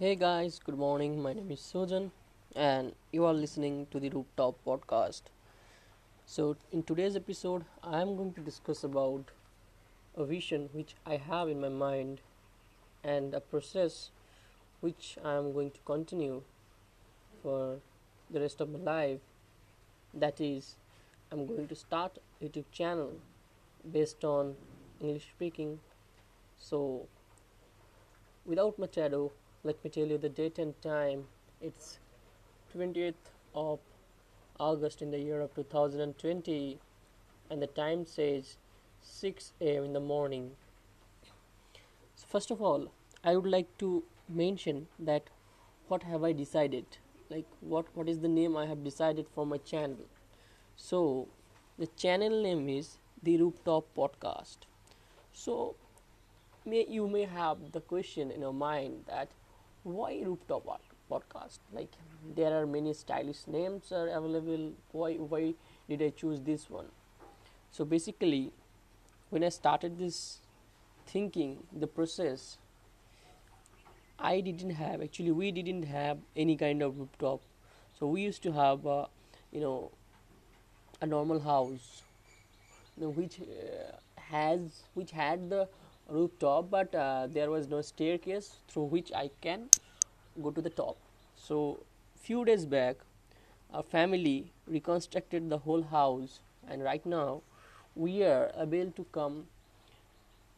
Hey guys, good morning. My name is Sojan, and you are listening to the Rooftop Podcast. So, in today's episode, I am going to discuss about a vision which I have in my mind and a process which I am going to continue for the rest of my life. That is, I'm going to start a YouTube channel based on English speaking. So, without much ado, let me tell you the date and time. It's 20th of August in the year of 2020, and the time says 6 a.m. in the morning. So first of all, I would like to mention that what have I decided? Like what what is the name I have decided for my channel? So the channel name is the Rooftop Podcast. So may you may have the question in your mind that why rooftop podcast? Like there are many stylish names are available. Why why did i choose this one? So basically when i started this thinking the process i didn't have actually we didn't have any kind of rooftop so we used to have uh, you know a normal house which uh, has which had the rooftop but uh, there was no staircase through which i can go to the top. So few days back our family reconstructed the whole house and right now we are able to come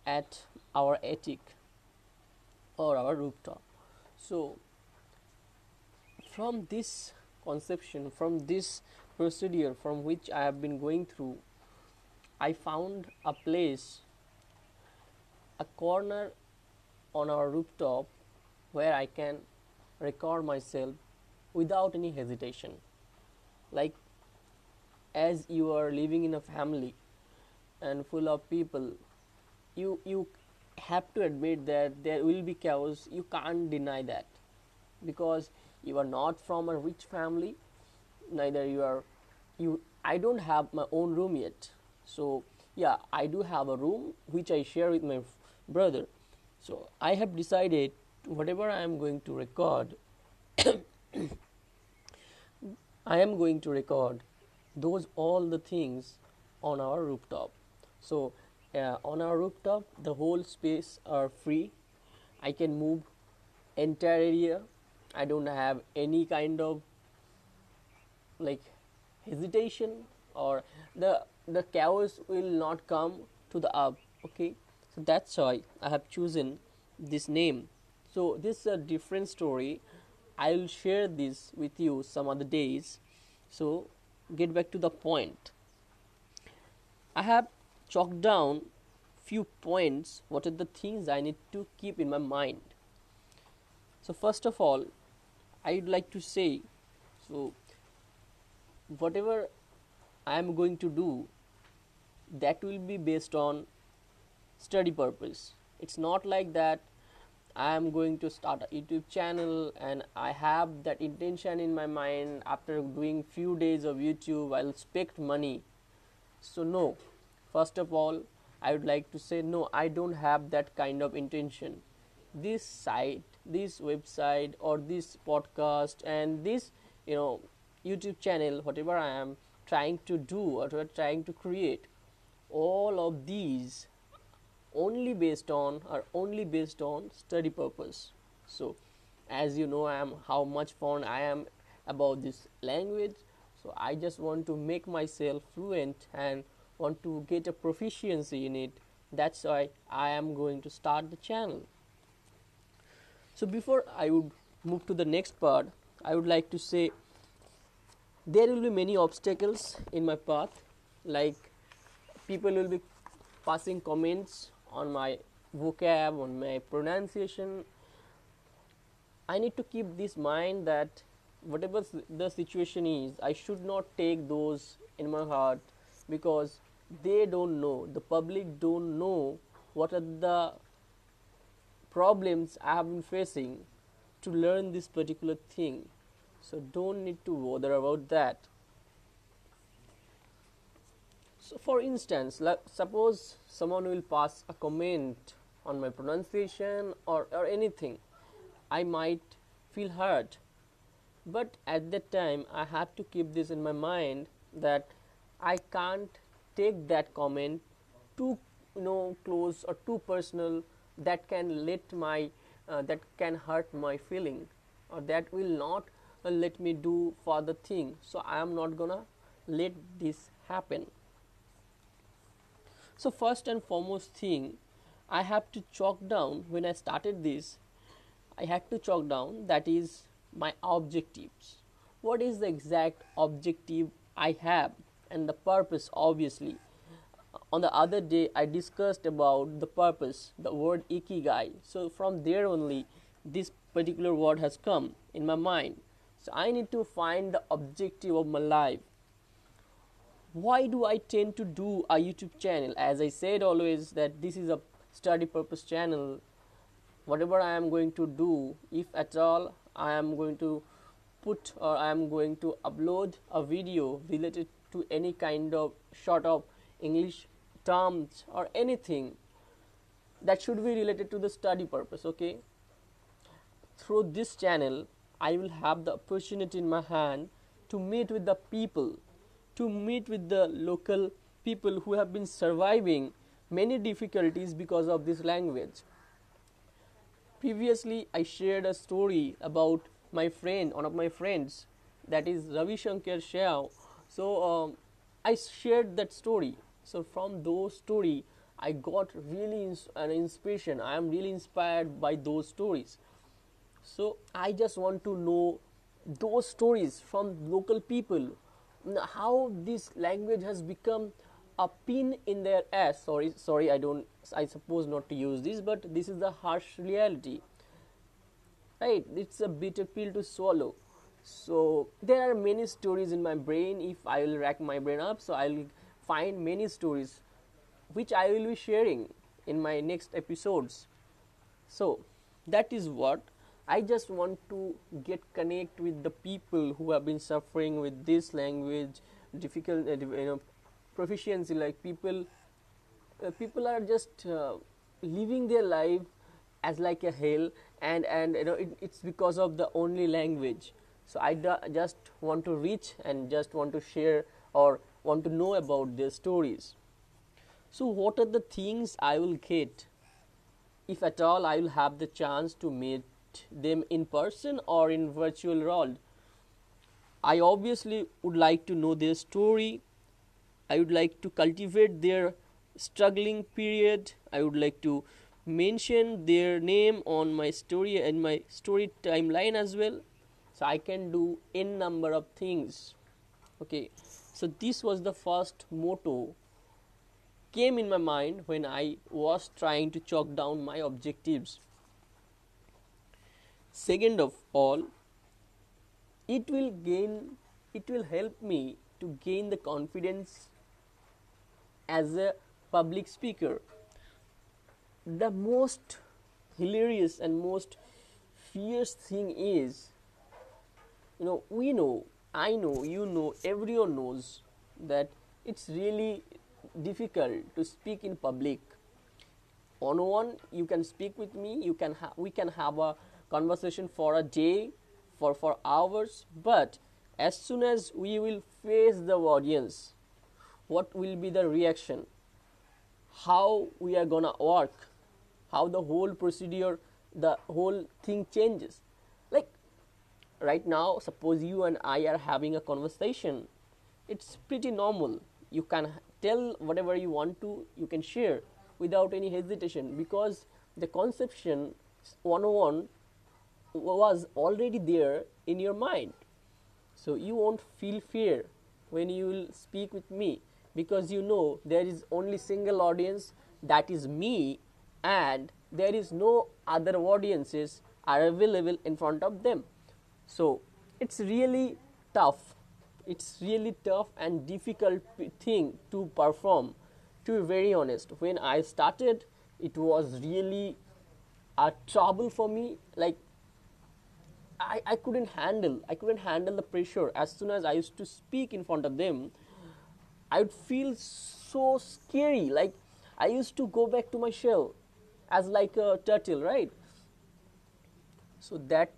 at our attic or our rooftop. So from this conception from this procedure from which i have been going through i found a place a corner on our rooftop where I can record myself without any hesitation. Like as you are living in a family and full of people, you you have to admit that there will be chaos. You can't deny that because you are not from a rich family, neither you are you. I don't have my own room yet, so yeah, I do have a room which I share with my brother. So I have decided whatever I am going to record, I am going to record those all the things on our rooftop. So uh, on our rooftop, the whole space are free. I can move entire area. I don't have any kind of like hesitation or the the chaos will not come to the up okay so that's why i have chosen this name. So this is a different story. I will share this with you some other days. So get back to the point. I have chalked down few points. What are the things i need to keep in my mind? So first of all i would like to say so whatever i am going to do that will be based on study purpose. It's not like that i am going to start a youtube channel and i have that intention in my mind after doing few days of youtube i'll expect money. So no. First of all i would like to say no i don't have that kind of intention. This site this website or this podcast and this you know youtube channel whatever i am trying to do or trying to create all of these only based on or only based on study purpose. So as you know i am how much fond i am about this language. So i just want to make myself fluent and want to get a proficiency in it. That's why i am going to start the channel. So before i would move to the next part i would like to say there will be many obstacles in my path. Like people will be passing comments on my vocab, on my pronunciation. I need to keep this mind that whatever the situation is, I should not take those in my heart because they don't know, the public don't know what are the problems I have been facing to learn this particular thing. So don't need to bother about that. So, for instance, like, suppose someone will pass a comment on my pronunciation or, or anything. I might feel hurt. But at that time, I have to keep this in my mind that I can't take that comment too you know close or too personal that can let my uh, that can hurt my feeling or that will not uh, let me do further thing so i am not gonna let this happen so first and foremost thing i have to chalk down when i started this i had to chalk down that is my objectives. What is the exact objective i have and the purpose obviously? On the other day i discussed about the purpose the word ikigai. So from there only this particular word has come in my mind. So i need to find the objective of my life why do i tend to do a youtube channel? As i said always that this is a study purpose channel. Whatever i am going to do if at all i am going to put or i am going to upload a video related to any kind of short of english terms or anything that should be related to the study purpose okay? Through this channel i will have the opportunity in my hand to meet with the people to meet with the local people who have been surviving many difficulties because of this language. Previously i shared a story about my friend one of my friends that is ravi shankar Xiao. so um, i shared that story. So from those story i got really ins- an inspiration. I am really inspired by those stories. So i just want to know those stories from local people how this language has become a pin in their ass. Sorry sorry i don't i suppose not to use this but this is the harsh reality. Right? It's a bitter pill to swallow. So there are many stories in my brain. If i will rack my brain up so i'll find many stories which I will be sharing in my next episodes. So that is what I just want to get connect with the people who have been suffering with this language difficult uh, you know proficiency like people uh, people are just uh, living their life as like a hell and and you know it, it's because of the only language so I just want to reach and just want to share or want to know about their stories. So, what are the things I will get if at all I will have the chance to meet them in person or in virtual world? I obviously would like to know their story. I would like to cultivate their struggling period. I would like to mention their name on my story and my story timeline as well. So I can do n number of things. Okay so this was the first motto came in my mind when i was trying to chalk down my objectives second of all it will gain it will help me to gain the confidence as a public speaker the most hilarious and most fierce thing is you know we know I know, you know, everyone knows that it's really difficult to speak in public. On one, you can speak with me. You can ha- we can have a conversation for a day, for for hours. But as soon as we will face the audience, what will be the reaction? How we are gonna work? How the whole procedure, the whole thing changes Like right now suppose you and i are having a conversation it's pretty normal you can tell whatever you want to you can share without any hesitation because the conception 101 was already there in your mind. So you won't feel fear when you will speak with me because you know there is only single audience that is me and there is no other audiences are available in front of them. So it's really tough. It's really tough and difficult thing to perform. To be very honest when i started it was really a trouble for me. Like I, I couldn't handle i couldn't handle the pressure. As soon as i used to speak in front of them i would feel so scary. Like i used to go back to my shell as like a turtle right? So that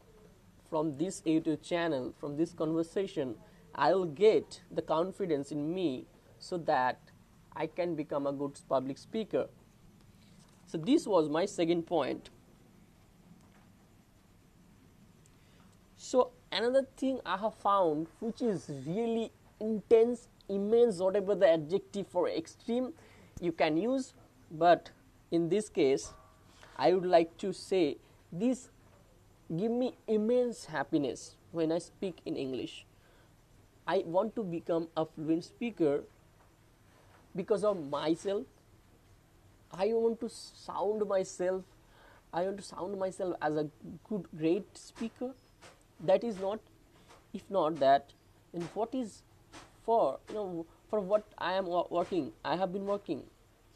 from this youtube channel from this conversation i will get the confidence in me so that i can become a good public speaker. So this was my second point so another thing i have found which is really intense immense whatever the adjective for extreme you can use but in this case i would like to say this give me immense happiness when i speak in english. I want to become a fluent speaker because of myself. I want to sound myself. I want to sound myself as a good great speaker that is not if not that then what is for you know for what i am working i have been working.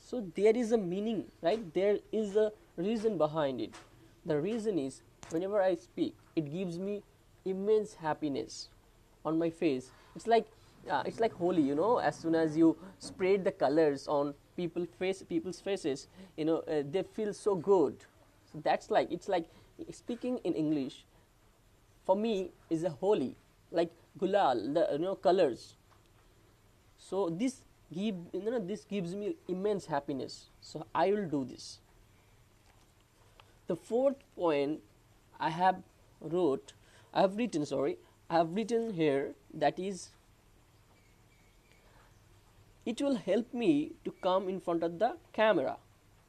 So there is a meaning right? There is a reason behind it. The reason is whenever i speak it gives me immense happiness on my face. It's like uh, it's like holy you know as soon as you spread the colors on people face people's faces you know uh, they feel so good. So that's like it's like speaking in english for me is a holy like gulal the you know colors. So this give you know this gives me immense happiness. So i will do this. The fourth point i have wrote i have written sorry i have written here that is it will help me to come in front of the camera.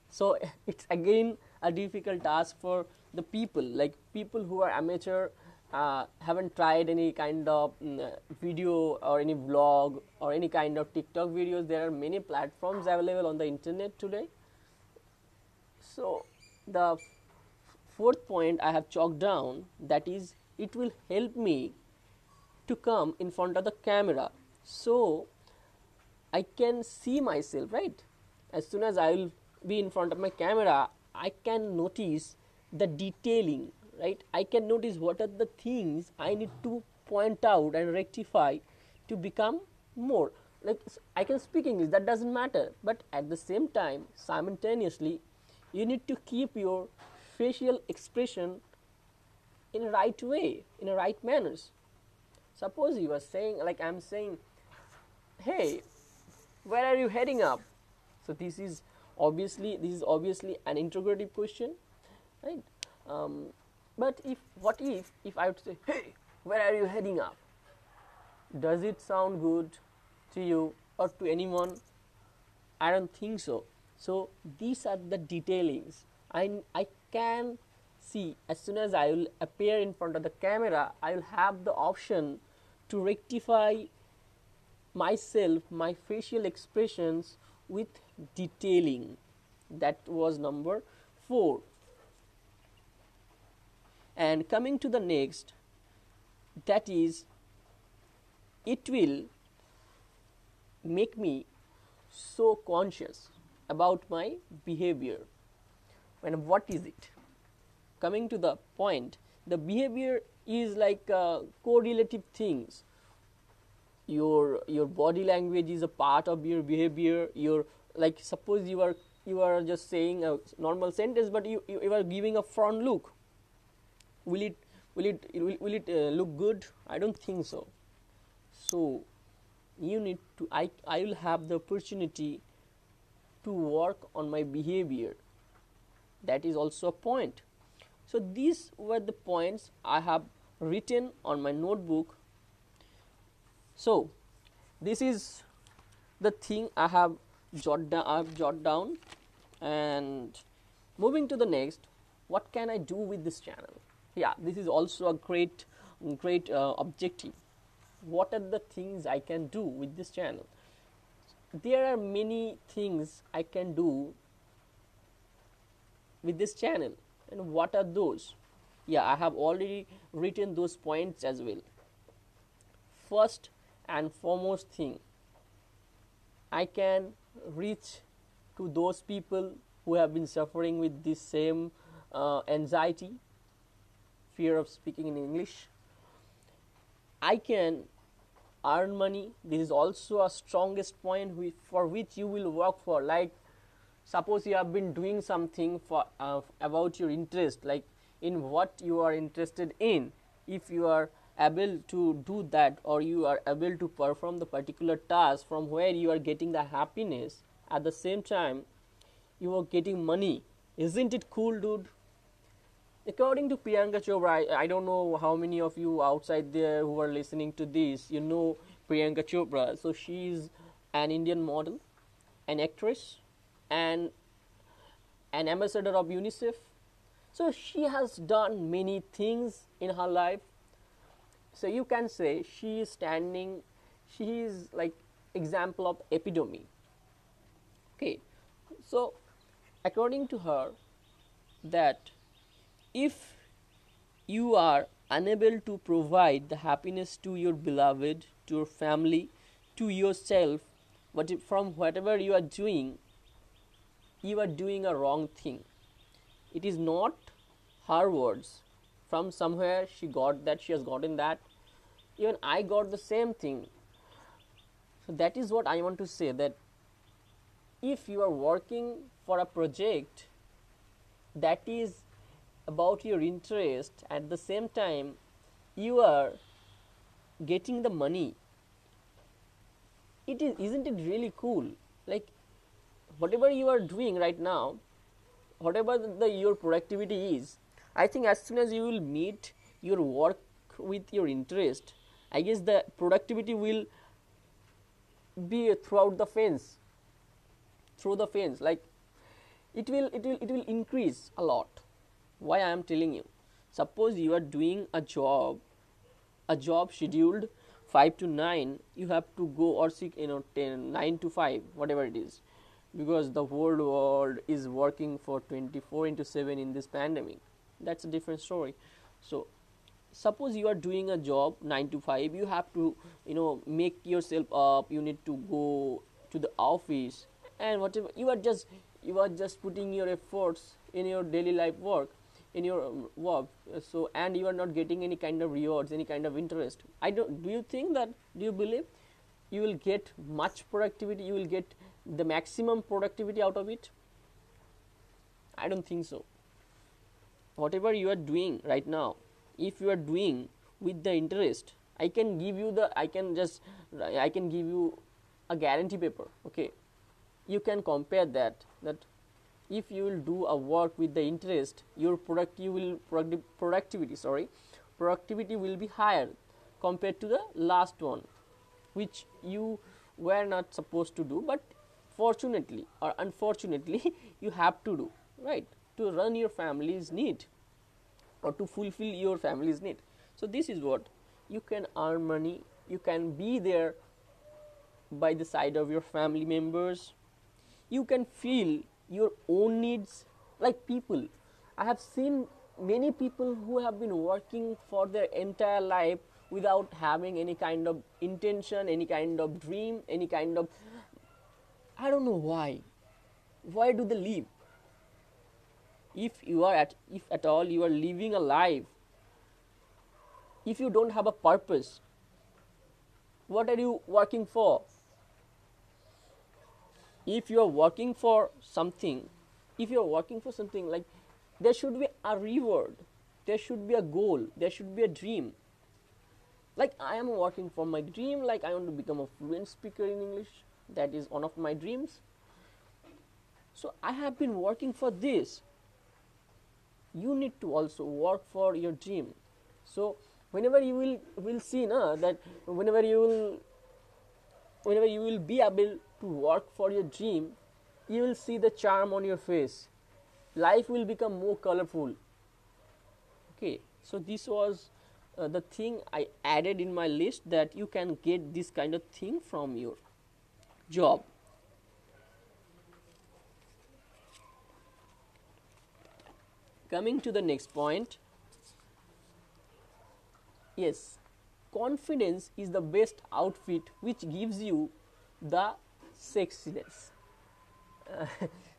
So it's again a difficult task for the people like people who are amateur uh, haven't tried any kind of mm, video or any vlog or any kind of TikTok videos, there are many platforms available on the internet today. So, the fourth point I have chalked down that is it will help me to come in front of the camera. So, I can see myself right as soon as I will be in front of my camera I can notice the detailing right? I can notice what are the things i need to point out and rectify to become more. Like i can speak english that doesn't matter. But at the same time simultaneously you need to keep your facial expression in a right way in a right manners. Suppose you are saying like i'm saying hey where are you heading up? So this is obviously this is obviously an interrogative question right? Um, but if what if if I would say, hey, where are you heading up? Does it sound good to you or to anyone? I don't think so. So these are the detailings. I I can see as soon as I will appear in front of the camera, I will have the option to rectify myself, my facial expressions with detailing. That was number four and coming to the next that is it will make me so conscious about my behavior. And what is it? Coming to the point the behavior is like uh, correlative things. Your your body language is a part of your behavior. Your like suppose you are you are just saying a normal sentence but you, you, you are giving a front look will it will it will, will it uh, look good? I don't think so. So you need to i i will have the opportunity to work on my behavior. That is also a point. So these were the points i have written on my notebook. So this is the thing i have jot down i've jot down. And moving to the next what can i do with this channel yeah this is also a great great uh, objective. What are the things i can do with this channel? There are many things i can do with this channel. And what are those? Yeah i have already written those points as well. First and foremost thing i can reach to those people who have been suffering with this same uh, anxiety fear of speaking in English. I can earn money. This is also a strongest point for which you will work for. Like, suppose you have been doing something for uh, about your interest, like in what you are interested in if you are able to do that or you are able to perform the particular task from where you are getting the happiness at the same time you are getting money isn't it cool dude according to priyanka chopra I, I don't know how many of you outside there who are listening to this you know priyanka chopra. So she's an indian model an actress and an ambassador of unicef. So she has done many things in her life. So you can say she is standing she is like example of epitome. Okay. So according to her that if you are unable to provide the happiness to your beloved to your family to yourself but from whatever you are doing you are doing a wrong thing it is not her words. From somewhere she got that she has gotten that. Even i got the same thing. So that is what i want to say that if you are working for a project that is about your interest at the same time you are getting the money. It is isn't it really cool? Like whatever you are doing right now whatever the, the your productivity is i think as soon as you will meet your work with your interest i guess the productivity will be throughout the fence. Through the fence. Like it will it will it will increase a lot why i am telling you. Suppose you are doing a job a job scheduled 5 to 9 you have to go or 6 you know 10 9 to 5 whatever it is. Because the whole world is working for 24 into 7 in this pandemic. That's a different story. So suppose you are doing a job 9 to 5 you have to you know make yourself up you need to go to the office and whatever you are just you are just putting your efforts in your daily life work in your um, work so and you are not getting any kind of rewards any kind of interest i don't do you think that do you believe you will get much productivity you will get the maximum productivity out of it? I don't think so. Whatever you are doing right now if you are doing with the interest i can give you the i can just i can give you a guarantee paper okay? You can compare that that if you will do a work with the interest your product you will product, productivity sorry productivity will be higher compared to the last one which you were not supposed to do but fortunately or unfortunately you have to do right? To run your family's need or to fulfill your family's need. So this is what you can earn money you can be there by the side of your family members. You can feel your own needs like people. I have seen many people who have been working for their entire life without having any kind of intention any kind of dream any kind of i don't know why. Why do they live if you are at if at all you are living a life if you don't have a purpose what are you working for if you are working for something if you are working for something like there should be a reward there should be a goal there should be a dream. Like i am working for my dream like i want to become a fluent speaker in english. That is one of my dreams. So i have been working for this. You need to also work for your dream. So whenever you will will see na, that whenever you will whenever you will be able to work for your dream you will see the charm on your face. Life will become more colorful. Okay so this was uh, the thing i added in my list that you can get this kind of thing from your job. Coming to the next point. Yes confidence is the best outfit which gives you the sexiness.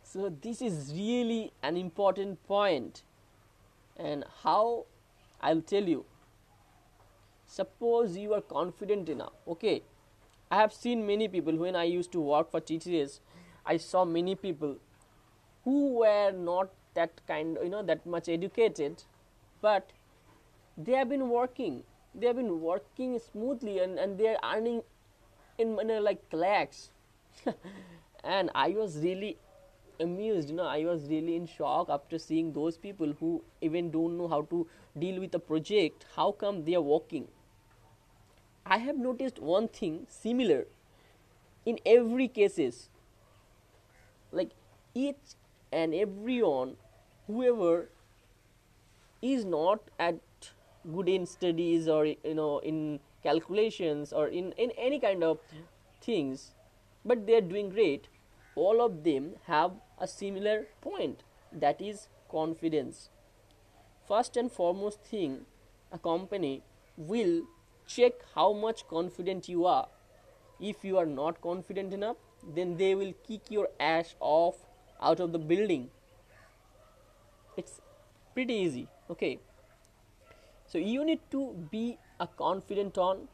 So this is really an important point. And how i'll tell you. Suppose you are confident enough. Okay i have seen many people when i used to work for tts i saw many people who were not that kind you know that much educated but they have been working. They have been working smoothly and, and they are earning in, in like lakhs and i was really amused you know i was really in shock after seeing those people who even don't know how to deal with a project how come they are working i have noticed one thing similar in every cases. Like each and everyone whoever is not at good in studies or you know in calculations or in, in any kind of things but they are doing great. All of them have a similar point that is confidence. First and foremost thing a company will check how much confident you are. If you are not confident enough then they will kick your ass off out of the building. It's pretty easy okay? So you need to be a confident on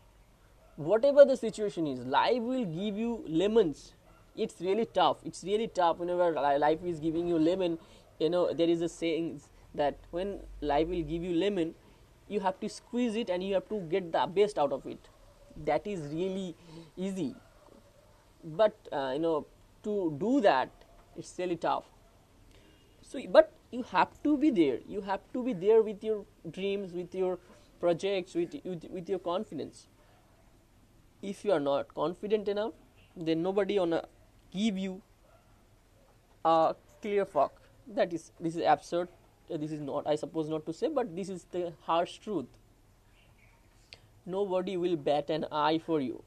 whatever the situation is life will give you lemons. It's really tough. It's really tough whenever life is giving you lemon. You know there is a saying that when life will give you lemon you have to squeeze it and you have to get the best out of it. That is really easy. But uh, you know to do that it's really tough. So but you have to be there. You have to be there with your dreams with your projects with, with, with your confidence if you are not confident enough then nobody wanna give you a clear fuck. That is this is absurd. This is not i suppose not to say but this is the harsh truth. Nobody will bat an eye for you.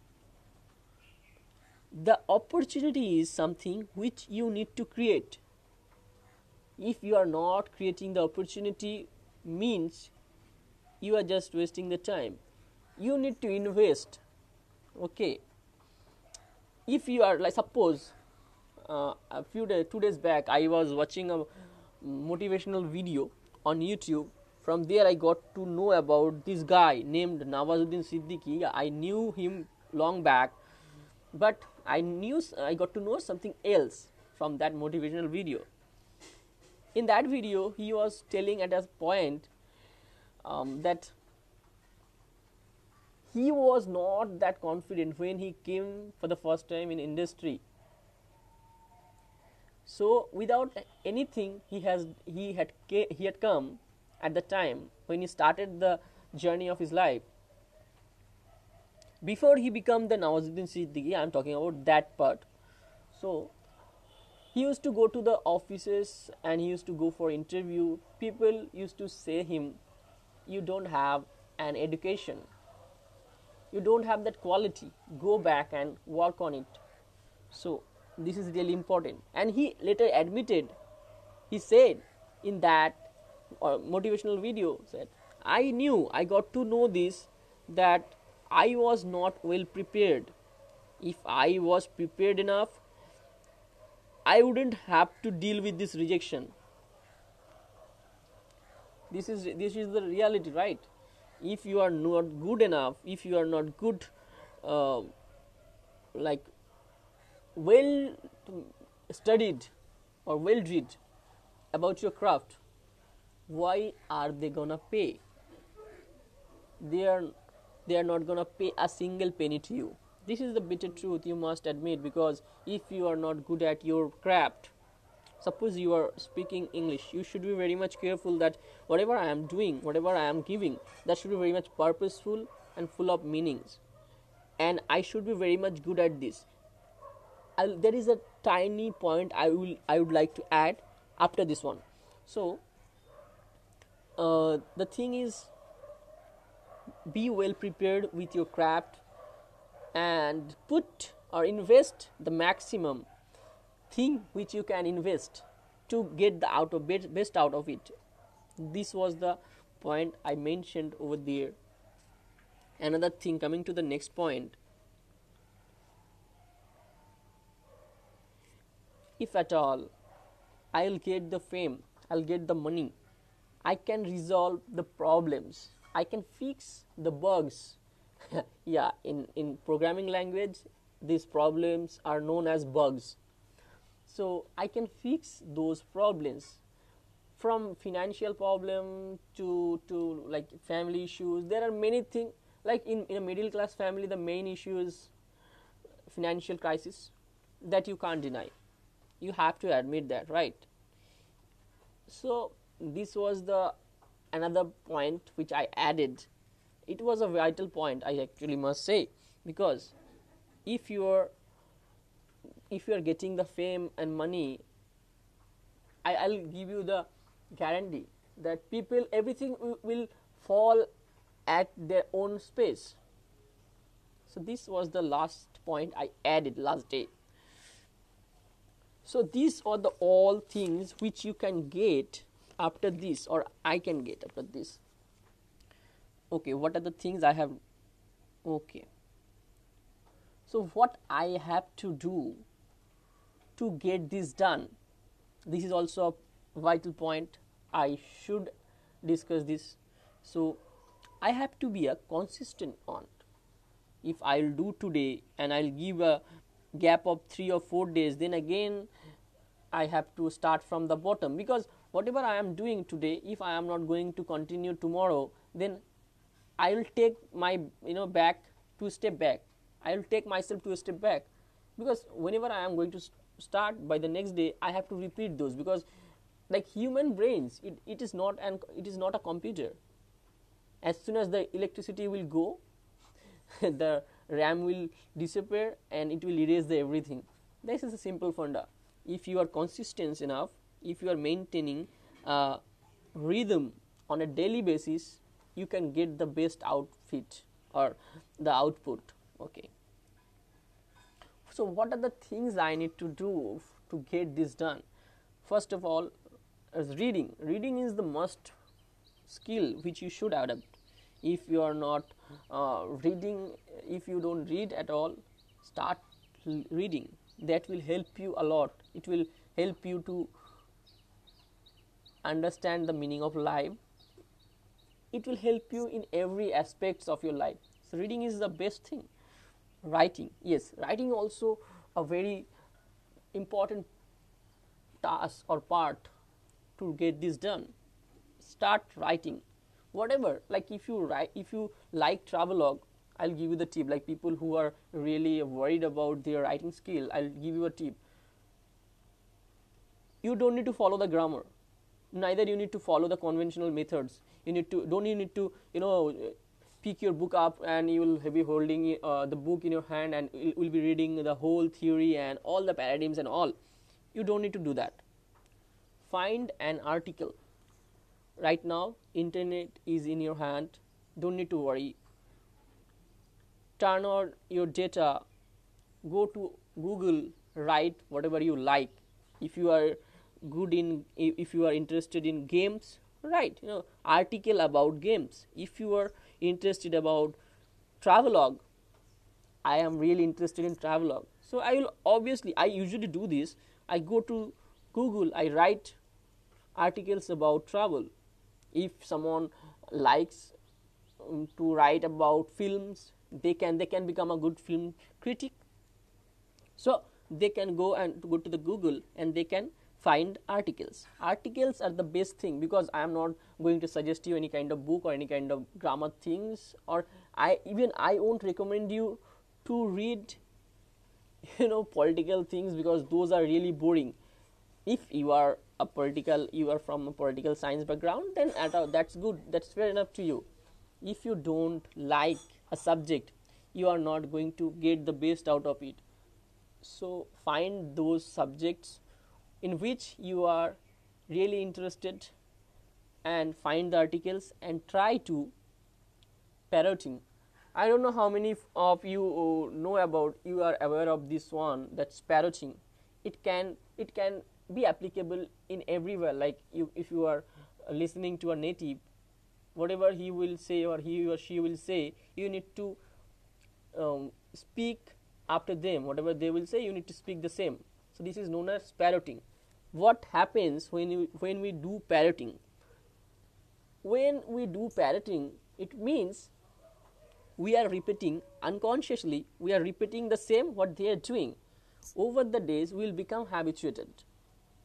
The opportunity is something which you need to create. If you are not creating the opportunity means you are just wasting the time. You need to invest okay. If you are like suppose uh, a few days two days back i was watching a motivational video on youtube. From there i got to know about this guy named nawazuddin siddiqui. I knew him long back but i knew i got to know something else from that motivational video. In that video he was telling at a point um, that he was not that confident when he came for the first time in industry. So without anything he has he had he had come at the time when he started the journey of his life. Before he became the Nawazuddin Siddiqui I am talking about that part. So he used to go to the offices and he used to go for interview. People used to say him you don't have an education you don't have that quality go back and work on it so this is really important and he later admitted he said in that uh, motivational video said i knew i got to know this that I was not well prepared. If I was prepared enough, I wouldn't have to deal with this rejection. This is this is the reality, right? If you are not good enough, if you are not good, uh, like well studied or well read about your craft, why are they gonna pay? They are they are not to pay a single penny to you this is the bitter truth you must admit because if you are not good at your craft suppose you are speaking english you should be very much careful that whatever i am doing whatever i am giving that should be very much purposeful and full of meanings. And i should be very much good at this. I'll, there is a tiny point i will i would like to add after this one. So uh, the thing is be well prepared with your craft and put or invest the maximum thing which you can invest to get the out of best out of it this was the point i mentioned over there another thing coming to the next point if at all i'll get the fame i'll get the money i can resolve the problems I can fix the bugs. yeah, in, in programming language, these problems are known as bugs. So I can fix those problems. from financial problem to to like family issues there are many things like in, in a middle class family the main issue is financial crisis that you can't deny. You have to admit that right? So this was the another point which i added. It was a vital point i actually must say because if you are if you are getting the fame and money I, i'll give you the guarantee that people everything will, will fall at their own space. So this was the last point i added last day. So these are the all things which you can get after this or i can get after this. Okay what are the things i have? Okay. So what i have to do to get this done. This is also a vital point. I should discuss this. So i have to be a consistent on. If i'll do today and i'll give a gap of 3 or 4 days then again i have to start from the bottom. Because whatever i am doing today if i am not going to continue tomorrow then i will take my you know back to step back. I will take myself to a step back. Because whenever i am going to start by the next day i have to repeat those because like human brains it, it is not and it is not a computer. As soon as the electricity will go the ram will disappear and it will erase the everything. This is a simple funda. If you are consistent enough if you are maintaining a rhythm on a daily basis you can get the best outfit or the output okay so what are the things i need to do to get this done? First of all as reading. Reading is the must skill which you should adopt. if you are not uh, reading if you don't read at all start reading. That will help you a lot. It will help you to understand the meaning of life. It will help you in every aspects of your life. So reading is the best thing writing. Yes writing also a very important task or part to get this done. Start writing. Whatever like if you write if you like travelogue i'll give you the tip. Like people who are really worried about their writing skill i'll give you a tip. You don't need to follow the grammar. Neither you need to follow the conventional methods. You need to don't you need to you know pick your book up and you will be holding uh, the book in your hand and will be reading the whole theory and all the paradigms and all. You don't need to do that. Find an article. Right now internet is in your hand. Don't need to worry. Turn on your data. Go to google. Write whatever you like. If you are good in if you are interested in games write you know article about games. If you are interested about travelogue. I am really interested in travelogue. So i will obviously i usually do this. I go to google i write articles about travel. If someone likes um, to write about films they can they can become a good film critic. So they can go and go to the google and they can find articles. Articles are the best thing because i am not going to suggest you any kind of book or any kind of grammar things or i even i won't recommend you to read you know political things because those are really boring. If you are a political you are from a political science background then a, that's good. That's fair enough to you. If you don't like a subject you are not going to get the best out of it. So find those subjects in which you are really interested and find the articles and try to parroting. I don't know how many of you uh, know about you are aware of this one that's parroting. It can it can be applicable in everywhere like you if you are listening to a native whatever he will say or he or she will say you need to um, speak after them. Whatever they will say you need to speak the same so this is known as parroting. What happens when you when we do parroting? When we do parroting it means we are repeating unconsciously we are repeating the same what they are doing. Over the days we will become habituated.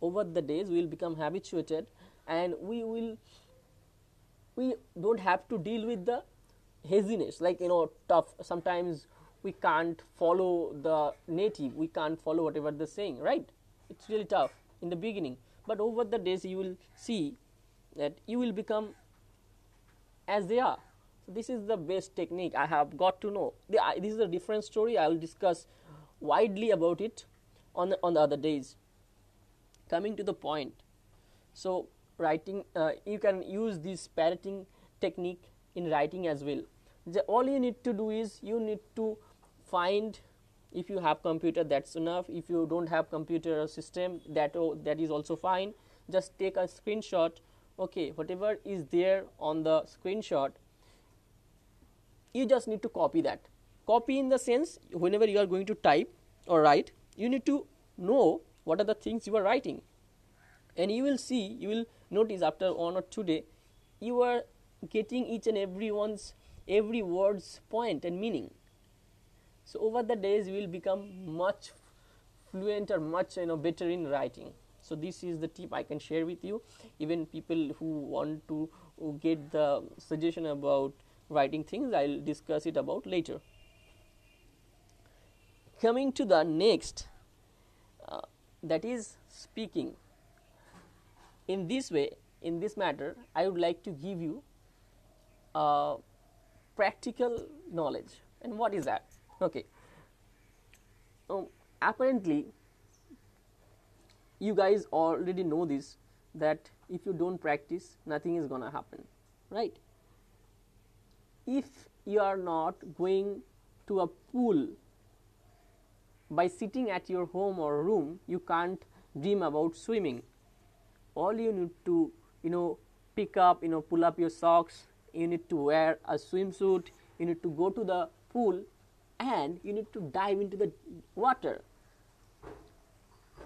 Over the days we will become habituated and we will we don't have to deal with the haziness like you know tough sometimes we can't follow the native we can't follow whatever they're saying right? It's really tough in the beginning. But over the days you will see that you will become as they are. So this is the best technique i have got to know. The, this is a different story. I will discuss widely about it on the, on the other days. Coming to the point. So writing uh, you can use this parroting technique in writing as well. The, all you need to do is you need to find if you have computer that's enough. If you don't have computer system that that is also fine. Just take a screenshot. Okay whatever is there on the screenshot you just need to copy that. Copy in the sense whenever you are going to type or write you need to know what are the things you are writing. And you will see you will notice after one or two day you are getting each and every one's every word's point and meaning so over the days you will become much fluent or much you know better in writing. So this is the tip i can share with you. Even people who want to get the suggestion about writing things i'll discuss it about later. Coming to the next uh, that is speaking. In this way in this matter i would like to give you uh, practical knowledge. And what is that okay. Um, apparently you guys already know this that if you don't practice nothing is gonna happen right? If you are not going to a pool by sitting at your home or room you can't dream about swimming. All you need to you know pick up you know pull up your socks you need to wear a swimsuit you need to go to the pool and you need to dive into the water.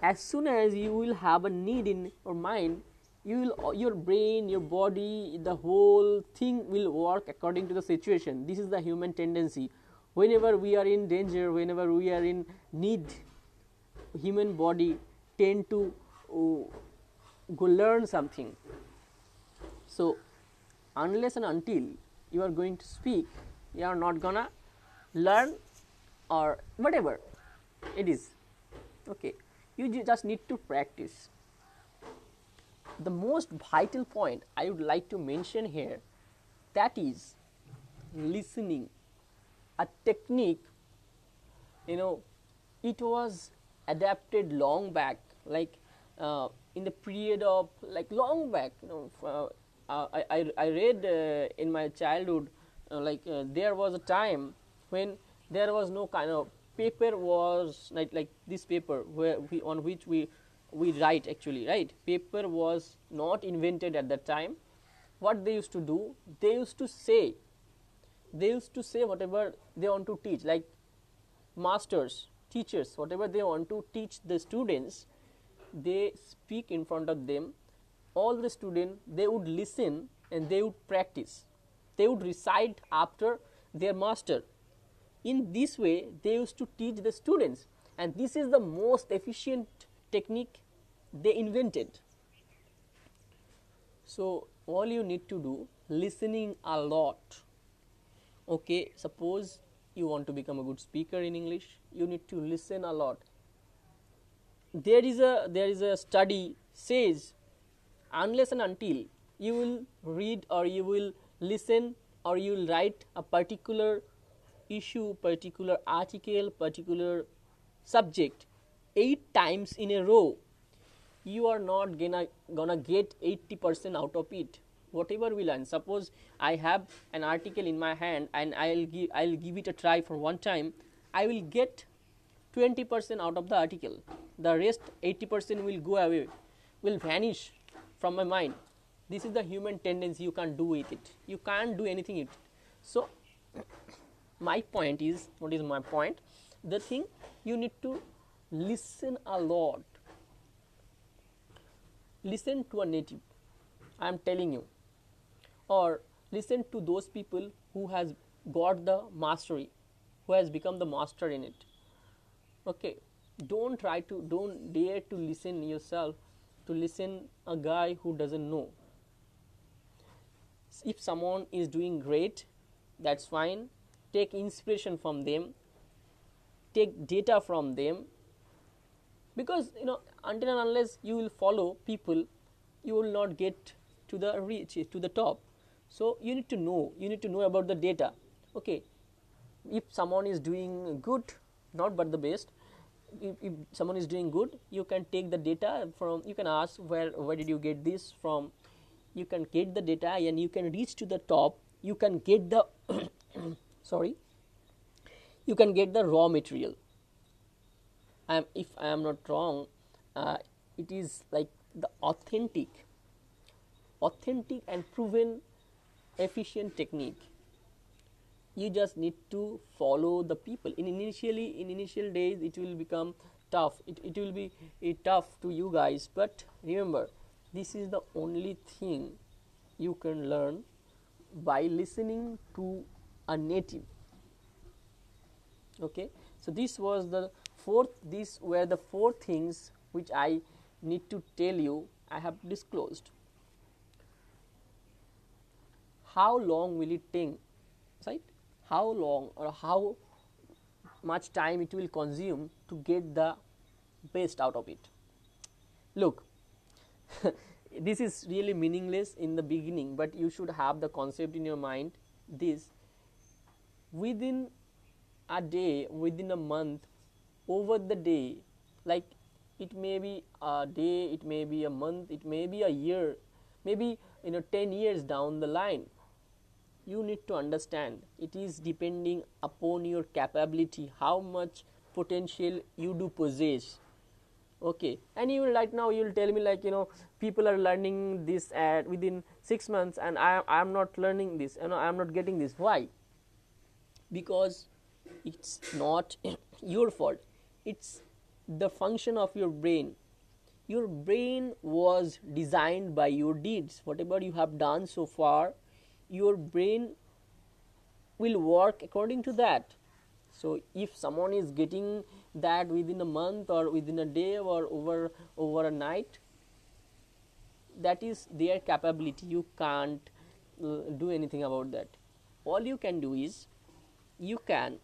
As soon as you will have a need in your mind you will your brain your body the whole thing will work according to the situation. This is the human tendency. Whenever we are in danger whenever we are in need human body tend to uh, go learn something. So unless and until you are going to speak you are not gonna learn or whatever it is. Okay you just need to practice. The most vital point i would like to mention here that is listening. A technique you know it was adapted long back like uh, in the period of like long back you know uh, I, I, I read uh, in my childhood uh, like uh, there was a time when there was no kind of paper was like like this paper where we on which we we write actually right? Paper was not invented at that time. What they used to do they used to say they used to say whatever they want to teach like masters teachers whatever they want to teach the students they speak in front of them. All the students they would listen and they would practice. They would recite after their master in this way they used to teach the students. And this is the most efficient technique they invented. So all you need to do listening a lot. Okay suppose you want to become a good speaker in english you need to listen a lot. There is a there is a study says unless and until you will read or you will listen or you will write a particular issue particular article particular subject eight times in a row you are not gonna gonna get 80% out of it. Whatever we learn. Suppose i have an article in my hand and i'll give i'll give it a try for one time. I will get 20% out of the article. The rest 80% will go away will vanish from my mind. This is the human tendency. You can't do with it. You can't do anything with it. So my point is what is my point? The thing you need to listen a lot. Listen to a native i am telling you. Or listen to those people who has got the mastery who has become the master in it. Okay don't try to don't dare to listen yourself to listen a guy who doesn't know. If someone is doing great that's fine take inspiration from them take data from them because you know until and unless you will follow people you will not get to the reach to the top. So you need to know you need to know about the data. Okay if someone is doing good not but the best if, if someone is doing good you can take the data from you can ask where where did you get this from? You can get the data and you can reach to the top. You can get the sorry. You can get the raw material. I am, if i am not wrong uh, it is like the authentic authentic and proven efficient technique. You just need to follow the people. In initially in initial days it will become tough. It, it will be uh, tough to you guys but remember this is the only thing you can learn by listening to a native. Okay? So this was the fourth these were the four things which i need to tell you i have disclosed. How long will it take right? How long or how much time it will consume to get the best out of it? Look this is really meaningless in the beginning but you should have the concept in your mind this within a day within a month over the day like it may be a day it may be a month it may be a year maybe you know 10 years down the line. You need to understand it is depending upon your capability how much potential you do possess. Okay and you will right now you will tell me like you know people are learning this at within 6 months and i i am not learning this and i am not getting this. Why because it's not your fault. It's the function of your brain. Your brain was designed by your deeds. Whatever you have done so far your brain will work according to that. So if someone is getting that within a month or within a day or over over a night that is their capability. You can't uh, do anything about that. All you can do is you can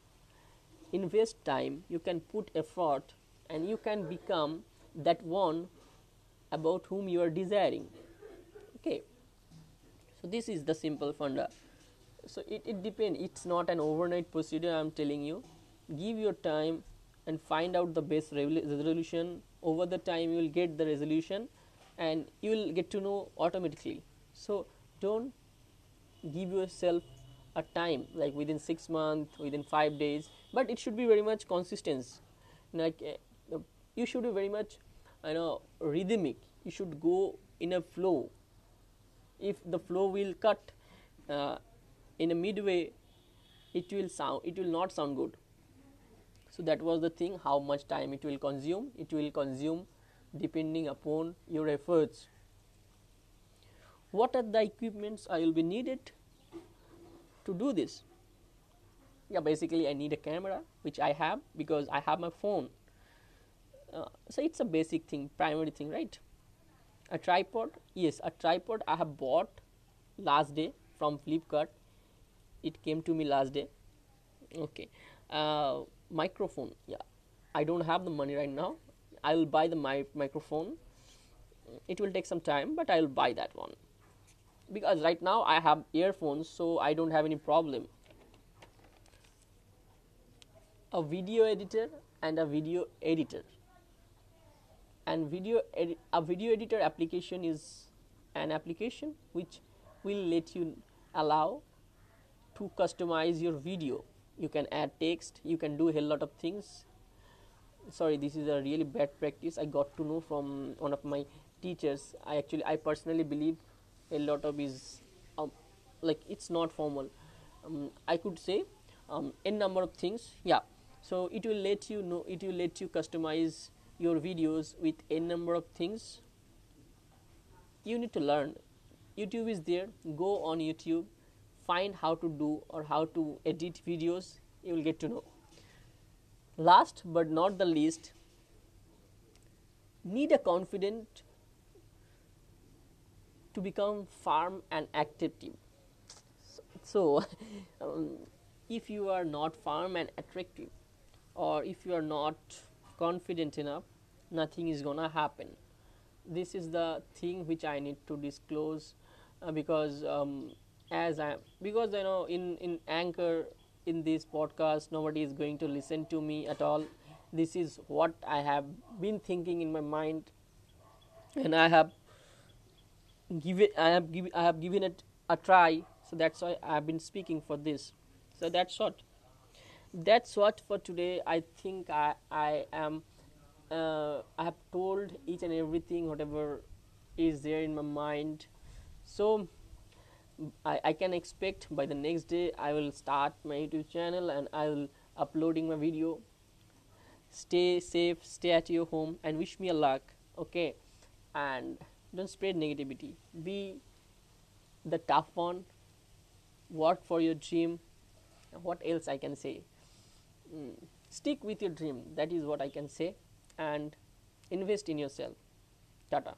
invest time you can put effort and you can become that one about whom you are desiring. Okay. So this is the simple funda. So it, it depends it's not an overnight procedure i'm telling you. Give your time and find out the best resolution. Over the time you will get the resolution and you will get to know automatically. So don't give yourself a time like within 6 months within 5 days but it should be very much consistent. Like uh, you should be very much you know rhythmic. You should go in a flow. If the flow will cut uh, in a midway it will sound it will not sound good. So that was the thing how much time it will consume. It will consume depending upon your efforts. What are the equipments i will be needed to do this. Yeah basically i need a camera which i have because i have my phone. Uh, so it's a basic thing primary thing right? A tripod yes a tripod i have bought last day from flipkart. It came to me last day. Okay. Uh, microphone yeah. I don't have the money right now. I will buy the mi- microphone. It will take some time but i will buy that one because right now i have earphones so i don't have any problem. A video editor and a video editor. And video a video editor application is an application which will let you allow to customize your video. You can add text you can do a hell lot of things. Sorry this is a really bad practice. I got to know from one of my teachers. I actually i personally believe a lot of is um, like it's not formal. Um, i could say um, n number of things yeah. So it will let you know it will let you customize your videos with a number of things. You need to learn. Youtube is there. Go on youtube. Find how to do or how to edit videos. You will get to know. Last but not the least need a confident to become firm and active team. So um, if you are not firm and attractive or if you are not confident enough nothing is gonna happen. This is the thing which i need to disclose uh, because um, as i because you know in in anchor in this podcast nobody is going to listen to me at all. This is what i have been thinking in my mind and i have given i have given i have given it a try so that's why i have been speaking for this. So that's what that's what for today i think i i am uh, i have told each and everything whatever is there in my mind. So I, I can expect by the next day i will start my youtube channel and i will uploading my video. Stay safe stay at your home and wish me a luck okay? And don't spread negativity. Be the tough one. Work for your dream. What else i can say? Mm. stick with your dream. That is what i can say. And invest in yourself. Tata